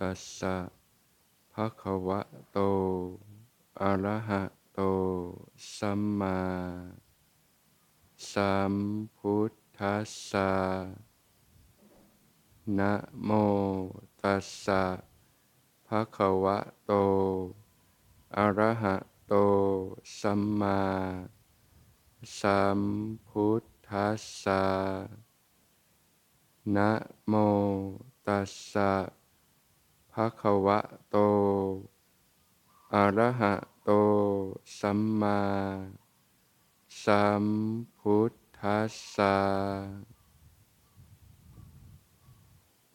ตัสสะภะคะวะโต อะระหะโต สัมมาสัมพุทธัสสะนะโมตัสสะภะคะวะโต อะระหะโต สัมมาสัมพุทธัสสะนะโมตัสสะ ภะคะวะโต อะระหะโต สัมมา สัมพุทธัสสะ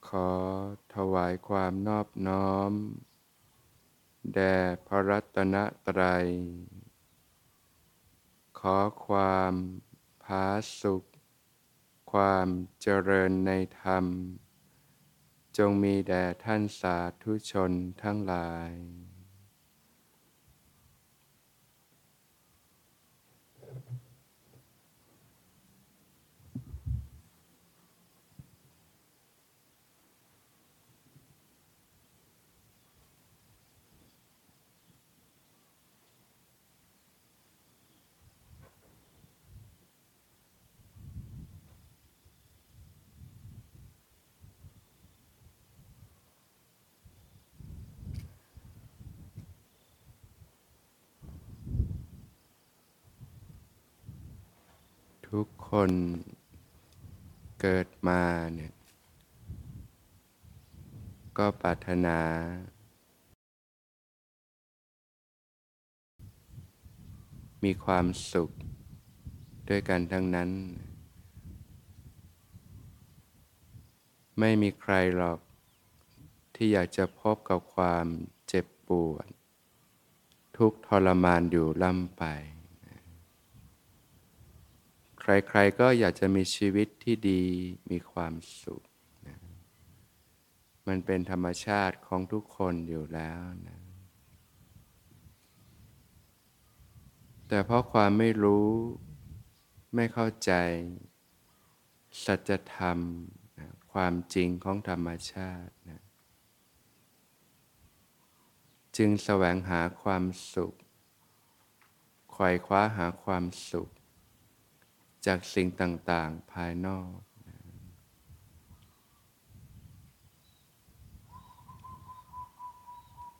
ขอถวายความนอบน้อม แด่พระรัตนตรัย ขอความผาสุข ความเจริญในธรรม จงมีแด่ท่านสาธุชนทั้งหลาย ทุกคนเกิดมาเนี่ยก็ปรารถนา มีความสุขด้วยกันทั้งนั้น ไม่มีใครหรอกที่อยากจะพบกับความเจ็บปวด ทุกทรมานอยู่ล่ำไป ใครๆก็อยากจะมีชีวิตที่ดีมีความสุขนะมันเป็นธรรมชาติของทุกคนอยู่แล้วนะแต่เพราะความไม่รู้ไม่เข้าใจ สัจธรรมนะความจริงของธรรมชาตินะจึงแสวงหาความสุขไขว่คว้าหาความสุข จากสิ่งต่าง ๆ ภายนอก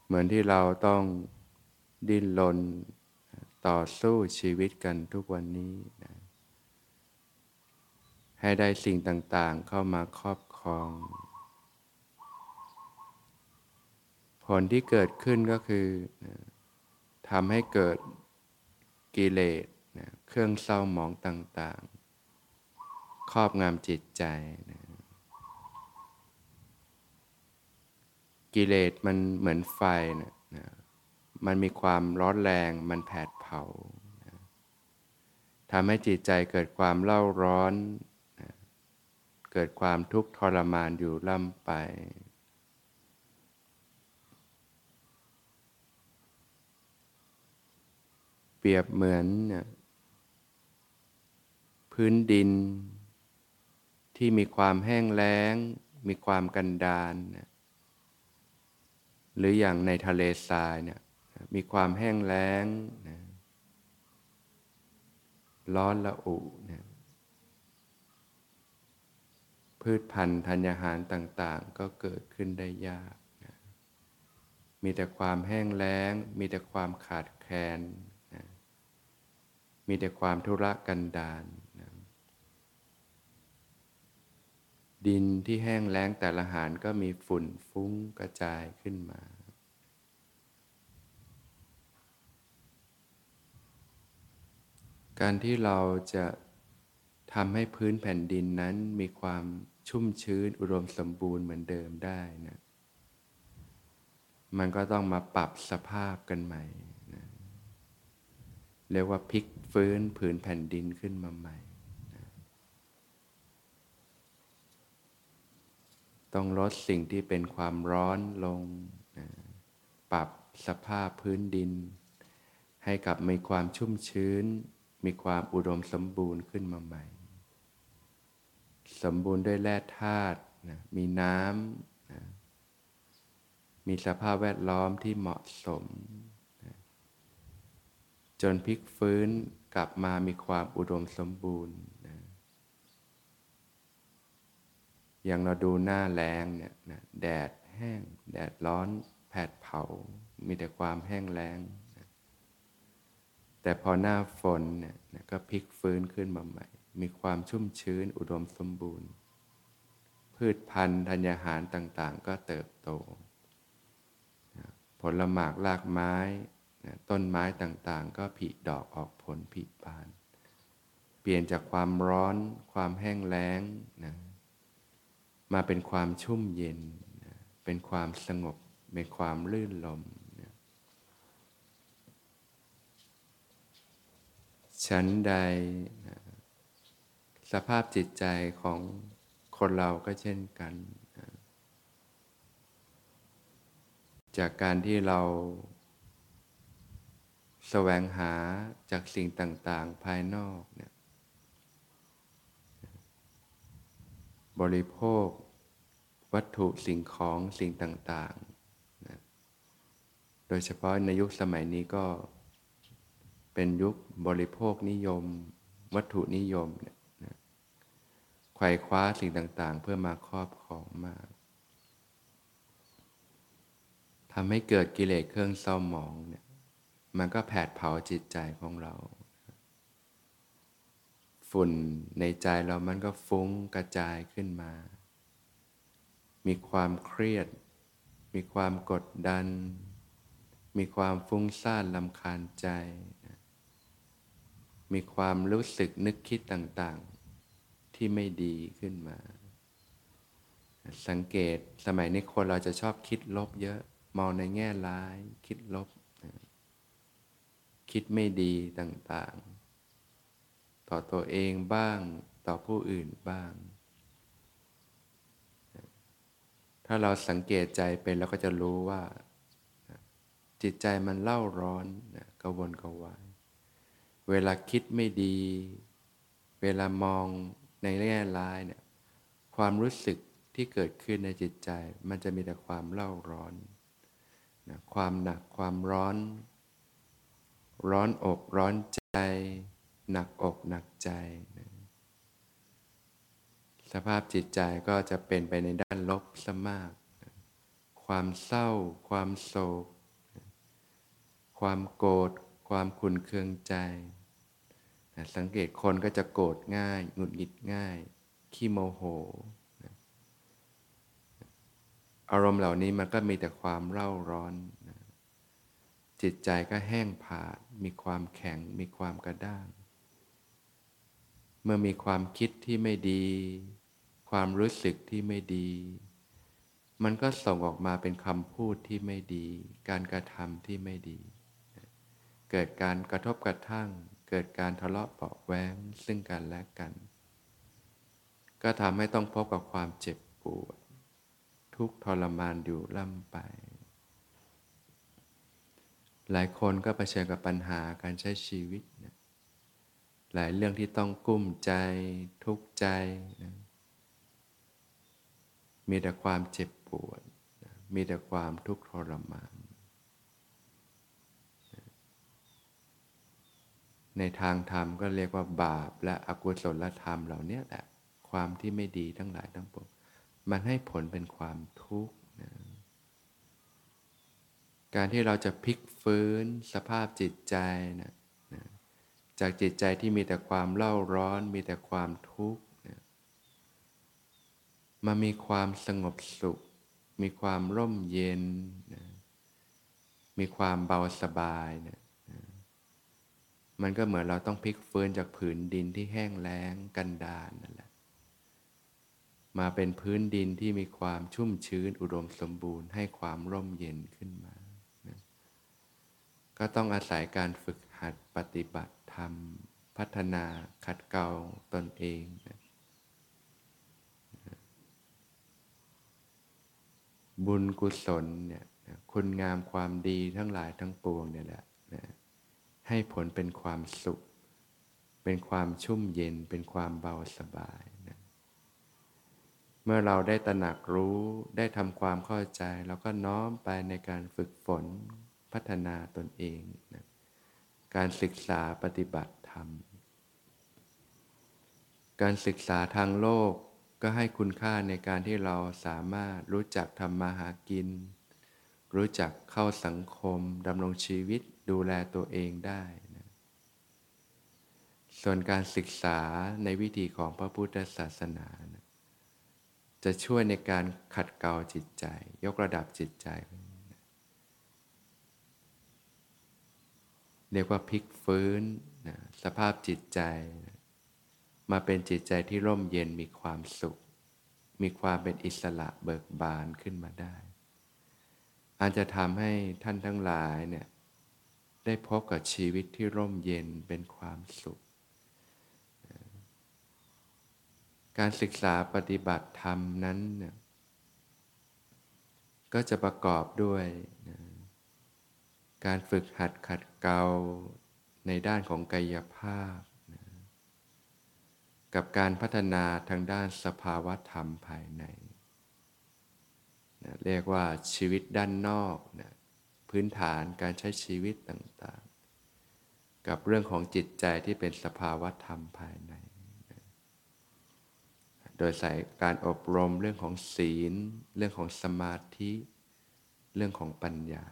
เหมือนที่เราต้องดิ้นรนต่อสู้ชีวิตกันทุกวันนี้นะให้ได้สิ่งต่าง ๆ เข้ามาครอบครอง ผลที่เกิดขึ้นก็คือนะทำให้เกิดกิเลส นะเครื่องเศร้าหมองต่างๆ ครอบงำจิตใจนะกิเลสมันเหมือนไฟนะนะมันมีความร้อนแรง มันแผดเผานะทำให้จิตใจเกิดความเล่าร้อนนะเกิดความทุกข์ทรมานอยู่ล่ำไปเปรียบเหมือน พื้นดิน ที่มีความแห้งแล้ง มีความกันดารนะหรืออย่างในทะเลทรายเนี่ยมีความแห้งแล้งนะร้อนละอุนะพืชพันธุ์ธัญญาหารต่าง ๆ ก็เกิดขึ้นได้ยากนะมีแต่ความแห้งแล้ง มีแต่ความขาดแคลนนะมีแต่ความทุรกันดารนะ ดินที่แห้งแล้งแต่ละหารก็มีฝุ่นฟุ้งกระจายขึ้นมา การที่เราจะทำให้พื้นแผ่นดินนั้นมีความชุ่มชื้นอุดมสมบูรณ์เหมือนเดิมได้นะมันก็ต้องมาปรับสภาพกันใหม่นะเรียกว่าพลิกฟื้นผืนแผ่นดินขึ้นมาใหม่นะ ต้องลดสิ่งที่เป็นความร้อนลงนะปรับสภาพพื้นดิน ให้กลับมีความชุ่มชื้น มีความอุดมสมบูรณ์ขึ้นมาใหม่ สมบูรณ์ด้วยแร่ธาตุนะมีน้ำนะมีสภาพแวดล้อมที่เหมาะสมจนพลิกฟื้นกลับมามีความอุดมสมบูรณ์นะ อย่างเราดูหน้าแรงเนี่ยนะแดดแห้ง แดดร้อน แผดเผา มีแต่ความแห้งแล้งนะแต่พอหน้าฝนเนี่ยนะก็พลิกฟื้นขึ้นมาใหม่ มีความชุ่มชื้นอุดมสมบูรณ์ พืชพันธุ์ธัญญาหารต่างๆ ก็เติบโตนะผลหมากรากไม้นะต้นไม้ต่างๆ ก็ผลิดอกออกผลผลิบาน เปลี่ยนจากความร้อน ความแห้งแล้งนะ มาเป็นความชุ่มเย็น เป็นความสงบเป็นความลื่นลม ชั้นใด สภาพจิตใจของคนเราก็เช่นกัน จากการที่เราแสวงหาจากสิ่งต่าง ๆ ภายนอกเนี่ย บริโภค วัตถุสิ่งของสิ่งต่างๆนะโดยเฉพาะในยุคสมัยนี้ก็เป็นยุคบริโภคนิยม วัตถุนิยมเนี่ยนะไขว่คว้าสิ่งต่างๆ เพื่อมาครอบครองมากทำให้เกิดกิเลสเครื่องเศร้าหมองเนี่ยมันก็แผดเผาจิตใจของเรา ฝุ่นในใจเรามันก็ฟุ้งกระจายขึ้นมา มีความเครียด มีความกดดัน มีความฟุ้งซ่านลำคาญใจ มีความรู้สึกนึกคิดต่างๆ ที่ไม่ดีขึ้นมา สังเกตสมัยนี้คนเราจะชอบคิดลบเยอะ มองในแง่ร้าย คิดลบ คิดไม่ดีต่างๆ ต่อตัวเองบ้าง ต่อผู้อื่นบ้าง ถ้าเราสังเกตใจเป็นเราก็จะรู้ว่า จิตใจมันเล่าร้อนกระวนกวาย เวลาคิดไม่ดี เวลามองในแง่ร้ายเนี่ยความรู้สึกที่เกิดขึ้นในจิตใจ มันจะมีแต่ความเล่าร้อนนะความหนักความร้อน ร้อนอกร้อนใจ หนักอกหนักใจ สภาพจิตใจก็จะเป็นไปในด้านลบซะมาก ความเศร้า ความโศก ความโกรธ ความขุนเคืองใจ สังเกตคนก็จะโกรธง่าย หงุดหงิดง่าย ขี้โมโห อารมณ์เหล่านี้มันก็มีแต่ความเร่าร้อน จิตใจก็แห้งผาด มีความแข็ง มีความกระด้างเมื่อมีความคิดที่ไม่ดี ความรู้สึกที่ไม่ดี มันก็ส่งออกมาเป็นคำพูดที่ไม่ดี การกระทำที่ไม่ดี เกิดการกระทบกระทั่ง เกิดการทะเลาะเปาะแว้งซึ่งกันและกัน ก็ทำให้ต้องพบกับความเจ็บปวด ทุกทรมานอยู่ล่ำไป หลายคนก็เผชิญกับปัญหาการใช้ชีวิตนะหลายเรื่องที่ต้องกุ้มใจทุกข์ใจนะ มีแต่ความเจ็บปวด มีแต่ความทุกข์ทรมาน ในทางธรรมก็เรียกว่าบาปและอกุศลธรรมเหล่านี้แหละ ความที่ไม่ดีทั้งหลายทั้งปวง มันให้ผลเป็นความทุกข์นะการที่เราจะพลิกฟื้นสภาพจิตใจนะนะจากจิตใจที่มีแต่ความเล่าร้อน มีแต่ความทุกข์ มามีความสงบสุข มีความร่มเย็นนะมีความเบาสบายนะนะมันก็เหมือนเราต้องพลิกฟื้นจากผืนดินที่แห้งแล้งกันดารนนั่นแหละ มาเป็นพื้นดินที่มีความชุ่มชื้นอุดมสมบูรณ์ให้ความร่มเย็นขึ้นมาก็ต้องอาศัยการฝึกหัดปฏิบัติธรรม พัฒนาขัดเกลาตนเองนะ บุญกุศลเนี่ยคุณงามความดีทั้งหลายทั้งปวงเนี่ยแหละนะให้ผลเป็นความสุข เป็นความชุ่มเย็น เป็นความเบาสบายนะเมื่อเราได้ตระหนักรู้ได้ทำความเข้าใจเราก็น้อมไปในการฝึกฝนพัฒนาตนเองนะการศึกษาปฏิบัติธรรม การศึกษาทางโลก ก็ให้คุณค่าในการที่เราสามารถรู้จักทำมาหากิน รู้จักเข้าสังคมดำรงชีวิตดูแลตัวเองได้นะส่วนการศึกษาในวิธีของพระพุทธศาสนานะจะช่วยในการขัดเกลาจิตใจ ยกระดับจิตใจ เรียกว่าพลิกฟื้นนะสภาพจิตใจนะ มาเป็นจิตใจที่ร่มเย็นมีความสุข มีความเป็นอิสระเบิกบานขึ้นมาได้ อาจจะทำให้ท่านทั้งหลายเนี่ยได้พบกับชีวิตที่ร่มเย็นเป็นความสุข การศึกษาปฏิบัติธรรมนั้นเนี่ยก็จะประกอบด้วยนะการฝึกหัดขัดเกลาในด้านของกายภาพ กับการพัฒนาทางด้านสภาวะธรรมภายในนะเรียกว่าชีวิตด้านนอกนะพื้นฐานการใช้ชีวิตต่างๆ กับเรื่องของจิตใจที่เป็นสภาวะธรรมภายในนะโดยใส่การอบรมเรื่องของศีล เรื่องของสมาธิ เรื่องของปัญญา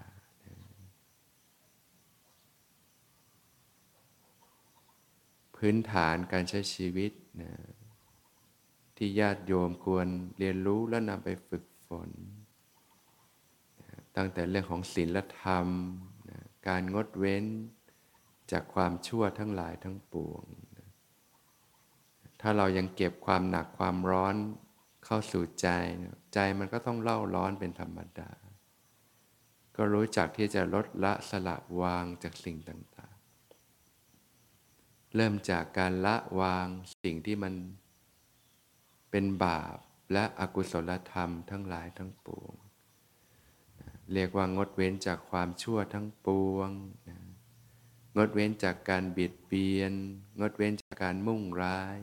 พื้นฐานการใช้ชีวิต นะที่ญาติโยมควรเรียนรู้และนำไปฝึกฝนตั้งแต่เรื่องของศีลธรรมนะการงดเว้นจากความชั่วทั้งหลายทั้งปวงนะถ้าเรายังเก็บความหนักความร้อนเข้าสู่ใจนะใจมันก็ต้องเล่าร้อนเป็นธรรมดา ก็รู้จักที่จะลดละสละวางจากสิ่งต่าง เริ่มจากการละวางสิ่งที่มันเป็นบาปและอกุศลธรรมทั้งหลายทั้งปวง เรียกว่างดเว้นจากความชั่วทั้งปวง งดเว้นจากการเบียดเบียน งดเว้นจากการมุ่งร้าย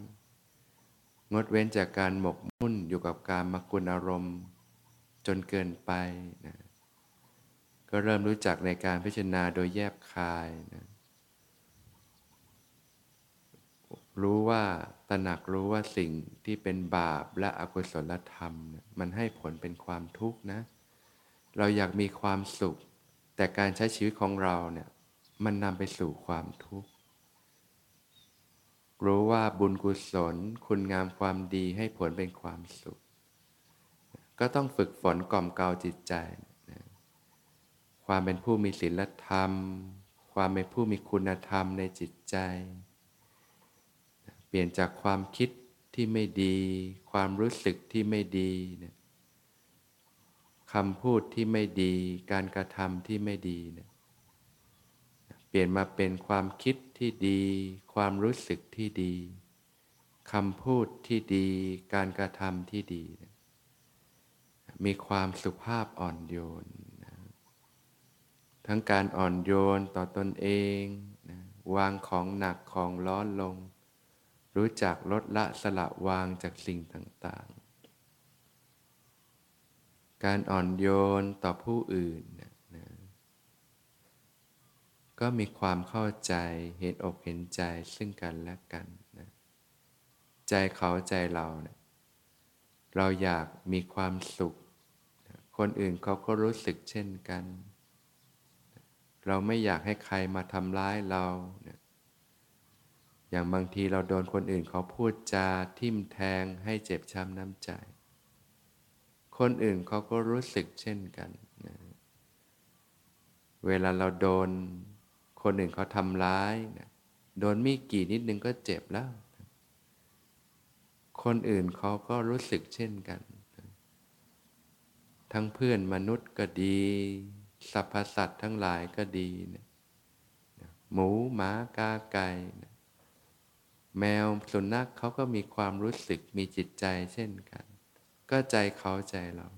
งดเว้นจากการหมกมุ่นอยู่กับการมกุลอารมณ์ จนเกินไปนะก็เริ่มรู้จักในการพิจารณาโดยแยบคายนะ รู้ว่าตระหนักรู้ว่าสิ่งที่เป็นบาปและอกุศลธรรม มันให้ผลเป็นความทุกข์นะ เราอยากมีความสุข แต่การใช้ชีวิตของเราเนี่ยมันนำไปสู่ความทุกข์ รู้ว่าบุญกุศล คุณงามความดีให้ผลเป็นความสุข ก็ต้องฝึกฝนกล่อมเกลาจิตใจนะความเป็นผู้มีศีลธรรม ความเป็นผู้มีคุณธรรมในจิตใจ ลี่ยนจากความคิดที่ไม่ดี ความรู้สึกที่ไม่ดีเนี่ยคำพูดที่ไม่ดี การกระทำที่ไม่ดีเนี่ยเปลี่ยนมาเป็นความคิดที่ดี ความรู้สึกที่ดีคำพูดที่ดี การกระทำที่ดีมีความสุภาพอ่อนโยนนะทั้งการอ่อนโยนต่อตอนเองนะวางของหนักของร้อนลง รู้จักลดละสละวางจากสิ่งต่างๆ การอ่อนโยนต่อผู้อื่นนะก็มีความเข้าใจเห็นอกเห็นใจซึ่งกันและกันนะใจเขาใจเรานะเราอยากมีความสุขนะคนอื่นเขาก็รู้สึกเช่นกัน เราไม่อยากให้ใครมาทำร้ายเรานะ อย่างบางทีเราโดนคนอื่นเขาพูดจาทิ่มแทงให้เจ็บช้ำน้ำใจ คนอื่นเขาก็รู้สึกเช่นกันนะเวลาเราโดนคนอื่นเขาทำร้ายนะโดนมีกี่นิดนึงก็เจ็บแล้วคนอื่นเขาก็รู้สึกเช่นกันทั้งเพื่อนมนุษย์ก็ดีสรรพสัตว์ทั้งหลายก็ดีนะหมูหมากาไก่นะ แมวสุนัขเขาก็มีความรู้สึกมีจิตใจเช่นกัน ก็ใจเขาใจเรา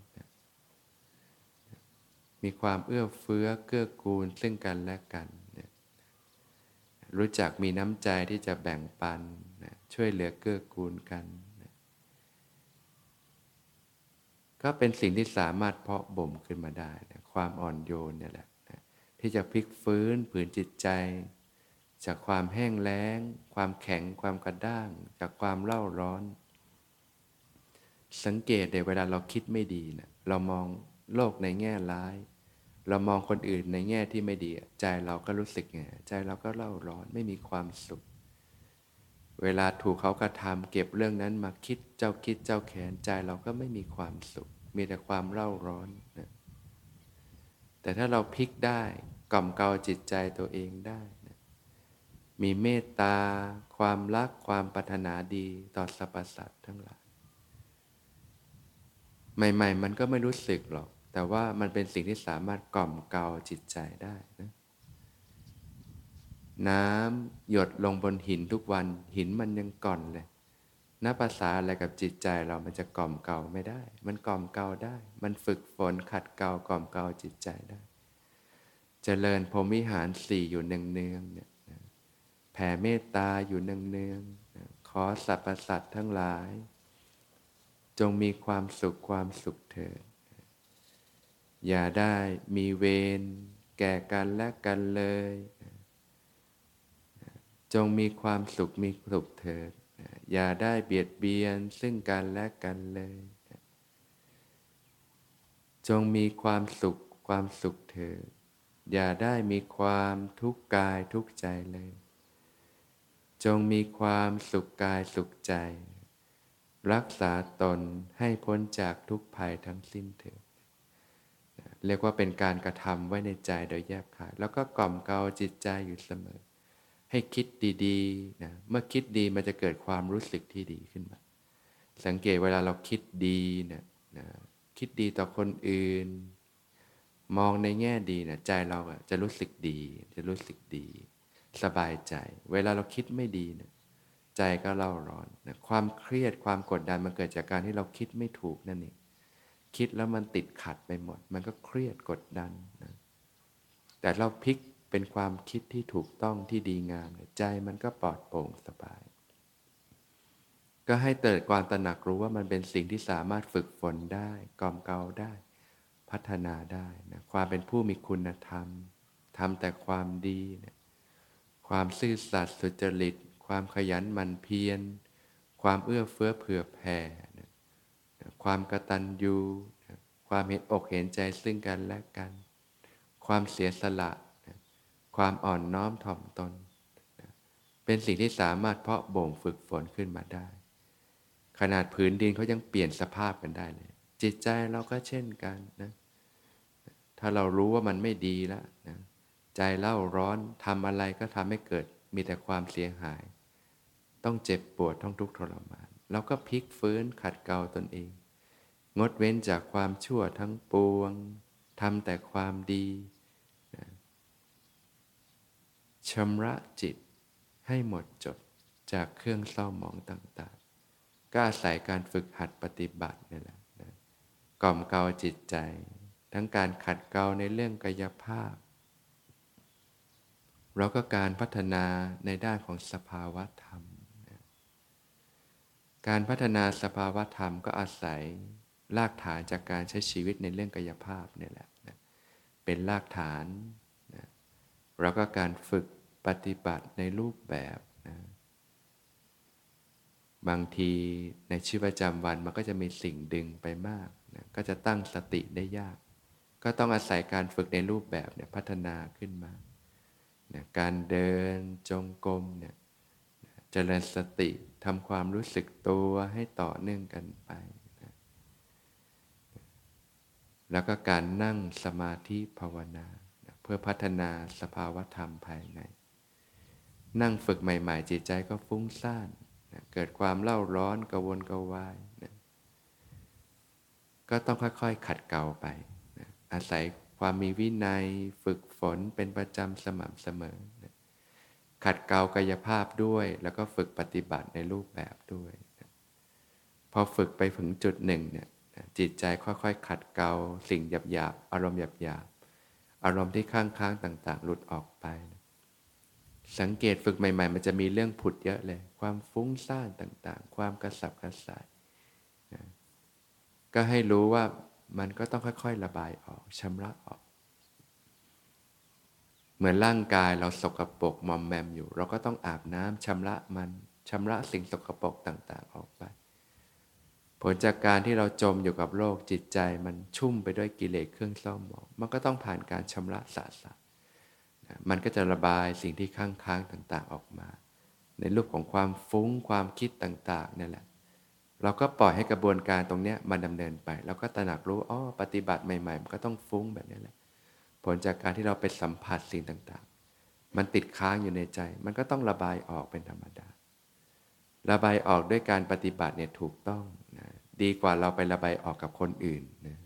มีความเอื้อเฟื้อเกื้อกูลซึ่งกันและกัน รู้จักมีน้ำใจที่จะแบ่งปัน ช่วยเหลือเกื้อกูลกัน ก็เป็นสิ่งที่สามารถเพาะบ่มขึ้นมาได้ ความอ่อนโยนเนี่ยแหละนะที่จะพลิกฟื้นผืนจิตใจ จากความแห้งแล้ง ความแข็งความกระด้าง จากความเล่าร้อน สังเกตเดี๋ยวเวลาเราคิดไม่ดีนะเรามองโลกในแง่ร้าย เรามองคนอื่นในแง่ที่ไม่ดี ใจเราก็รู้สึกไงใจเราก็เล่าร้อนไม่มีความสุข เวลาถูกเขากระทำเก็บเรื่องนั้นมาคิดเจ้าคิดเจ้าแขนใจเราก็ไม่มีความสุข มีแต่ความเล่าร้อนนะแต่ถ้าเราพลิกได้กล่อมเกลาจิตใจตัวเองได้ มีเมตตา ความรักความปรารถนาดีต่อสรรพสัตว์ทั้งหลาย ใหม่ ๆ มันก็ไม่รู้สึกหรอก แต่ว่ามันเป็นสิ่งที่สามารถกล่อมเกลาจิตใจได้นะน้ำหยดลงบนหินทุกวันหินมันยังก่อนเลยนับภาษาอะไรกับจิตใจเรามันจะกล่อมเกลาไม่ได้ มันกล่อมเกลาได้ มันฝึกฝนขัดเกลากล่อมเกลาจิตใจได้เจริญพรหมิหารสี่อยู่เนืองๆเนี่ย ผ่เมตตาอยู่เนืองๆขอสรรพสัตว์ทั้งหลาย จงมีความสุขความสุขเถิด อย่าได้มีเวรแก่กันและกันเลย จงมีความสุขมีสุขเถิด อย่าได้เบียดเบียนซึ่งกันและกันเลย จงมีความสุขความสุขเถิด อย่าได้มีความทุกข์กายทุกข์ใจเลย จงมีความสุขกายสุขใจ รักษาตนให้พ้นจากทุกภัยทั้งสิ้นเถิดเรียกว่าเป็นการกระทำไว้ในใจโดยแยบคายแล้วก็กล่อมเกลาจิตใจอยู่เสมอ ให้คิดดีๆนะเมื่อคิดดีมันจะเกิดความรู้สึกที่ดีขึ้นมา สังเกตเวลาเราคิดดีนะนะคิดดีต่อคนอื่น มองในแง่ดีนะใจเราจะรู้สึกดี จะรู้สึกดี สบายใจ เวลาเราคิดไม่ดีเนะใจก็เล่าร้อนนะความเครียดความกดดันมันเกิดจากการที่เราคิดไม่ถูกนั่นเองคิดแล้วมันติดขัดไปหมด มันก็เครียดกดดันนะแต่เราพลิกเป็นความคิดที่ถูกต้องที่ดีงาม ใจมันก็ปลอดโปร่งสบาย ก็ให้เติดความตระหนักรู้ว่ามันเป็นสิ่งที่สามารถฝึกฝนได้กล่อมเกลาได้ พัฒนาได้นะความเป็นผู้มีคุณธรรมทำแต่ความดีนะ ความซื่อสัตย์สุจริต ความขยันหมั่นเพียร ความเอื้อเฟื้อเผื่อแผ่นะความกตัญญูนะความเห็นอกเห็นใจซึ่งกันและกัน ความเสียสละนะความอ่อนน้อมถ่อมตนนะเป็นสิ่งที่สามารถเพาะบ่มฝึกฝนขึ้นมาได้ ขนาดผืนดินเขายังเปลี่ยนสภาพกันได้เลย จิตใจเราก็เช่นกันนะถ้าเรารู้ว่ามันไม่ดีแล้วนะ ใจเล่าร้อนทำอะไรก็ทำให้เกิดมีแต่ความเสียหาย ต้องเจ็บปวดต้องทุกข์ทรมานเราก็พลิกฟื้นขัดเกลาตนเอง งดเว้นจากความชั่วทั้งปวงทำแต่ความดีชำระจิตให้หมดจดจากเครื่องเศร้าหมองต่างๆ ก็อาศัยการฝึกหัดปฏิบัตินี่แหละนะกล่อมเกลาจิตใจ ทั้งการขัดเกลาในเรื่องกายภาพ แล้วก็การพัฒนาในด้านของสภาวะธรรม การพัฒนาสภาวะธรรมก็อาศัยรากฐานจากการใช้ชีวิตในเรื่องกายภาพนี่แหละนะเป็นรากฐานนะแล้วก็การฝึกปฏิบัติในรูปแบบนะบางทีในชีวิตประจำวันมันก็จะมีสิ่งดึงไปมากนะก็จะตั้งสติได้ยาก ก็ต้องอาศัยการฝึกในรูปแบบเนี่ยพัฒนาขึ้นมา นะการเดินจงกรมเนี่ยเจริญสติทำความรู้สึกตัวให้ต่อเนื่องกันไปนะแล้วก็การนั่งสมาธิภาวนานะเพื่อพัฒนาสภาวธรรมภายใน นั่งฝึกใหม่ ๆ จิตใจก็ฟุ้งซ่านนะเกิดความเล่าร้อนกระวนกระวายนะก็ต้องค่อยๆขัดเกลาไปนะอาศัย ความมีวินัยฝึกฝนเป็นประจำสม่ำเสมอนะขัดเกลากายภาพด้วย แล้วก็ฝึกปฏิบัติในรูปแบบด้วยนะพอฝึกไปถึงจุดหนึ่งเนี่ยจิตใจค่อยๆ ขัดเกลาสิ่งหยาบๆอารมณ์หยาบๆอารมณ์ที่ค้างๆต่างๆ หลุดออกไปนะสังเกตฝึกใหม่ ๆ มันจะมีเรื่องผุดเยอะเลย ความฟุ้งซ่านต่างๆ ความกระสับกระส่ายนะก็ให้รู้ว่า มันก็ต้องค่อยๆระบายออกชำระออก เหมือนร่างกายเราสกรปรกมอมแมมอยู่ เราก็ต้องอาบน้ำชำระมันชำระสิ่งสกรปรกต่างๆ ออกไป ผลจากการที่เราจมอยู่กับโลกจิตใจมันชุ่มไปด้วยกิเลสเครื่องเศร้าหมอง มันก็ต้องผ่านการชำระสะสางมันก็จะระบายสิ่งที่ค้างๆต่างๆออกมา ในรูปของความฟุ้งความคิดต่างๆนั่นแหละ เราก็ปล่อยให้กระบวนการตรงนี้มันดำเนินไปเราก็ตระหนักรู้อ๋อปฏิบัติใหม่ ๆ มันก็ต้องฟุ้งแบบนี้แหละ ผลจากการที่เราไปสัมผัสสิ่งต่างๆ มันติดค้างอยู่ในใจ มันก็ต้องระบายออกเป็นธรรมดา ระบายออกด้วยการปฏิบัติเนี่ยถูกต้องนะดีกว่าเราไประบายออกกับคนอื่นนะ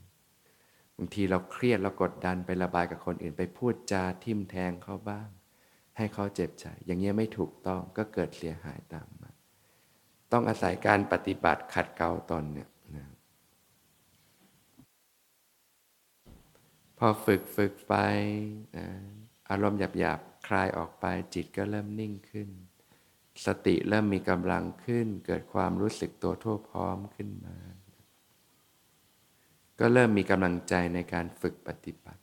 บางทีเราเครียดเรากดดันไประบายกับคนอื่น ไปพูดจาทิมแทงเขาบ้าง ให้เขาเจ็บใจ อย่างเงี้ยไม่ถูกต้องก็เกิดเสียหายตาม ต้องอาศัยการปฏิบัติขัดเกลาตนเนี่ยนะพอฝึกฝึกไปนะอารมณ์หยาบๆ คลายออกไปจิตก็เริ่มนิ่งขึ้น สติเริ่มมีกำลังขึ้น เกิดความรู้สึกตัวทั่วพร้อมขึ้นมา ก็เริ่มมีกำลังใจในการฝึกปฏิบัติ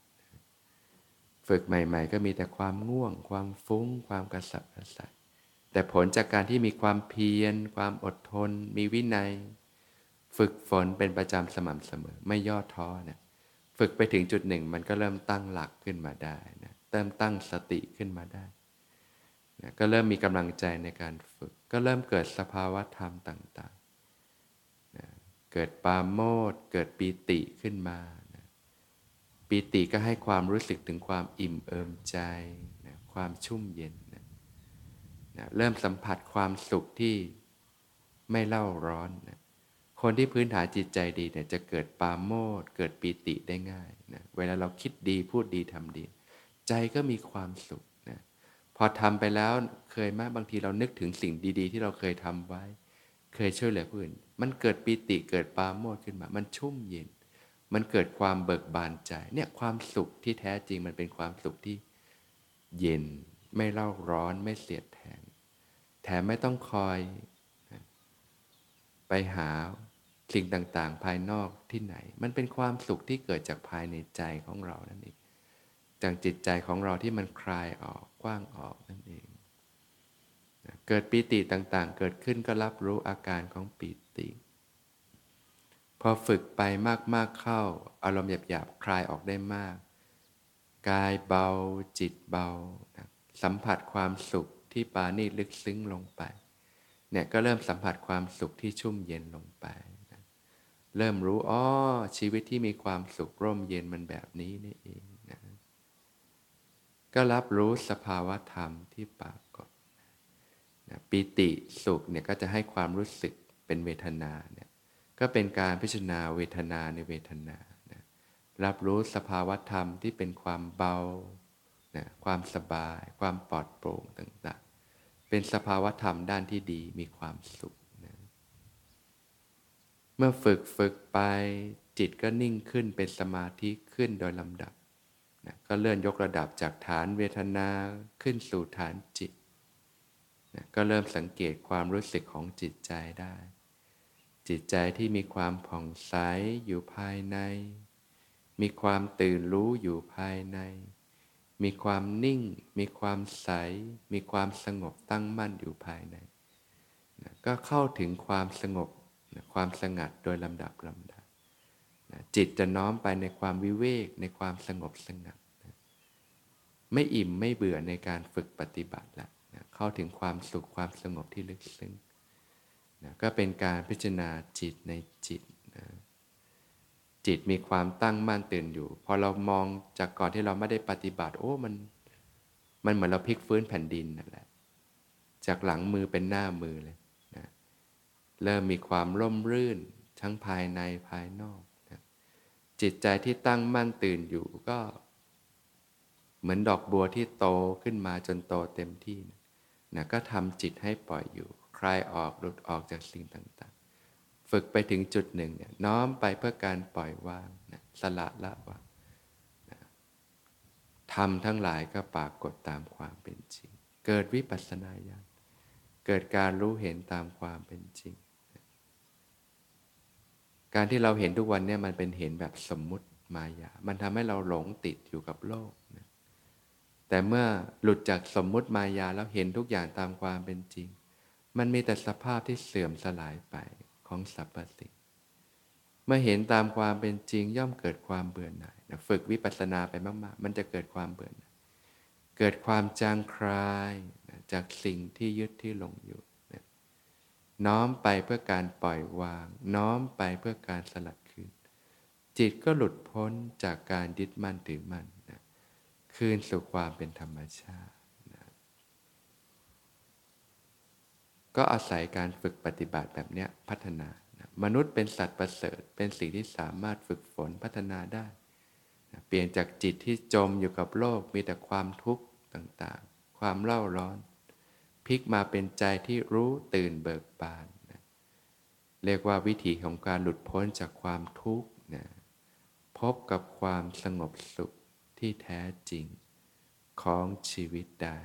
ฝึกใหม่ ๆ ก็มีแต่ความง่วง ความฟุ้ง ความกระสับกระส่าย แต่ผลจากการที่มีความเพียร ความอดทน มีวินัย ฝึกฝนเป็นประจำสม่ำเสมอ ไม่ย่อท้อนะฝึกไปถึงจุดหนึ่ง มันก็เริ่มตั้งหลักขึ้นมาได้นะเติมตั้งสติขึ้นมาได้นะก็เริ่มมีกำลังใจในการฝึก ก็เริ่มเกิดสภาวะธรรมต่างๆนะเกิดปาโมดเกิดปีติขึ้นมานะปีติก็ให้ความรู้สึกถึงความอิ่มเอิมใจนะความชุ่มเย็น นะเริ่มสัมผัสความสุขที่ไม่เล่าร้อนนะคนที่พื้นฐานจิตใจดีเนี่ยจะเกิดปาโมดเกิดปีติได้ง่ายนะเวลาเราคิดดีพูดดีทำดี ใจก็มีความสุขนะพอทำไปแล้วเคยมากบางทีเรานึกถึงสิ่งดี ๆ ที่เราเคยทำไว้ เคยช่วยเหลือผู้อื่น มันเกิดปีติเกิดปาโมดขึ้นมา มันชุ่มเย็น มันเกิดความเบิกบานใจเนี่ยความสุขที่แท้จริงมันเป็นความสุขที่เย็นไม่เล่าร้อนไม่เสียดแทง ถมไม่ต้องคอย ไปหาสิ่งต่างๆ ภายนอกที่ไหน มันเป็นความสุขที่เกิดจากภายในใจของเรานั่นเอง จากจิตใจของเราที่มันคลายออกกว้างออกนั่นเอง เกิดปีติต่างๆ เกิดขึ้นก็รับรู้อาการของปีติ พอฝึกไปมากๆเข้า อารมณ์หยาบๆ คลายออกได้มาก กายเบาจิตเบา สัมผัสความสุข ที่ปานีลึกซึ้งลงไป เนี่ยก็เริ่มสัมผัสความสุขที่ชุ่มเย็นลงไปนะเริ่มรู้อ๋อชีวิตที่มีความสุขร่มเย็นมันแบบนี้นี่เองนะก็รับรู้สภาวะธรรมที่ปรากฏนะปิติสุขเนี่ยก็จะให้ความรู้สึกเป็นเวทนาเนี่ยก็เป็นการพิจารณาเวทนาในเวทนานะรับรู้สภาวะธรรมที่เป็นความเบา นะความสบาย ความปลอดโปร่งต่างๆ เป็นสภาวธรรมด้านที่ดีมีความสุขนะเมื่อฝึกฝึกไปจิตก็นิ่งขึ้นเป็นสมาธิขึ้นโดยลำดับนะก็เลื่อนยกระดับจากฐานเวทนาขึ้นสู่ฐานจิตนะก็เริ่มสังเกตความรู้สึกของจิตใจได้ จิตใจที่มีความผ่องใสอยู่ภายใน มีความตื่นรู้อยู่ภายใน มีความนิ่ง มีความใส มีความสงบตั้งมั่นอยู่ภายในนะก็เข้าถึงความสงบนะความสงัดโดยลำดับลำดับนะจิตจะน้อมไปในความวิเวก ในความสงบสงัดนะไม่อิ่มไม่เบื่อในการฝึกปฏิบัติแล้วนะเข้าถึงความสุขความสงบที่ลึกซึ้งนะก็เป็นการพิจารณาจิตในจิต จิตมีความตั้งมั่นตื่นอยู่ พอเรามองจากก่อนที่เราไม่ได้ปฏิบัติ โอ้มัน มันเหมือนเราพลิกฟื้นแผ่นดินนั่นแหละ จากหลังมือเป็นหน้ามือเลยนะเริ่มมีความร่มรื่นทั้งภายในภายนอกนะจิตใจที่ตั้งมั่นตื่นอยู่ก็ เหมือนดอกบัวที่โตขึ้นมาจนโตเต็มที่นะก็ทำจิตให้ปล่อยอยู่ คลายออกหลุดออกจากสิ่งต่าง ฝึกไปถึงจุดหนึ่งเนี่ยน้อมไปเพื่อการปล่อยวางนะสละละวางนะทำทั้งหลายก็ปรากฏตามความเป็นจริง เกิดวิปัสสนาญาณเกิดการรู้เห็นตามความเป็นจริงนะการที่เราเห็นทุกวันเนี่ยมันเป็นเห็นแบบสมมุติมายา มันทำให้เราหลงติดอยู่กับโลกนะแต่เมื่อหลุดจากสมมุติมายาแล้วเห็นทุกอย่างตามความเป็นจริง มันมีแต่สภาพที่เสื่อมสลายไป ของสรรพสิ่งเมื่อเห็นตามความเป็นจริงย่อมเกิดความเบื่อหน่ายนะฝึกวิปัสสนาไปมาก ๆ มันจะเกิดความเบื่อหน่ายเกิดความจางคลายนะจากสิ่งที่ยึดที่หลงอยู่นะน้อมไปเพื่อการปล่อยวาง น้อมไปเพื่อการสลัดคืน จิตก็หลุดพ้นจากการยึดมั่นถือมั่นนะคืนสู่ความเป็นธรรมชาตินะ ก็อาศัยการฝึกปฏิบัติแบบนี้พัฒนานะมนุษย์เป็นสัตว์ประเสริฐ เป็นสิ่งที่สามารถฝึกฝนพัฒนาได้นะเปลี่ยนจากจิตที่จมอยู่กับโลกมีแต่ความทุกข์ต่างๆ ความเล่าร้อน พลิกมาเป็นใจที่รู้ตื่นเบิกบานนะเรียกว่าวิธีของการหลุดพ้นจากความทุกข์นะพบกับความสงบสุขที่แท้จริงของชีวิตได้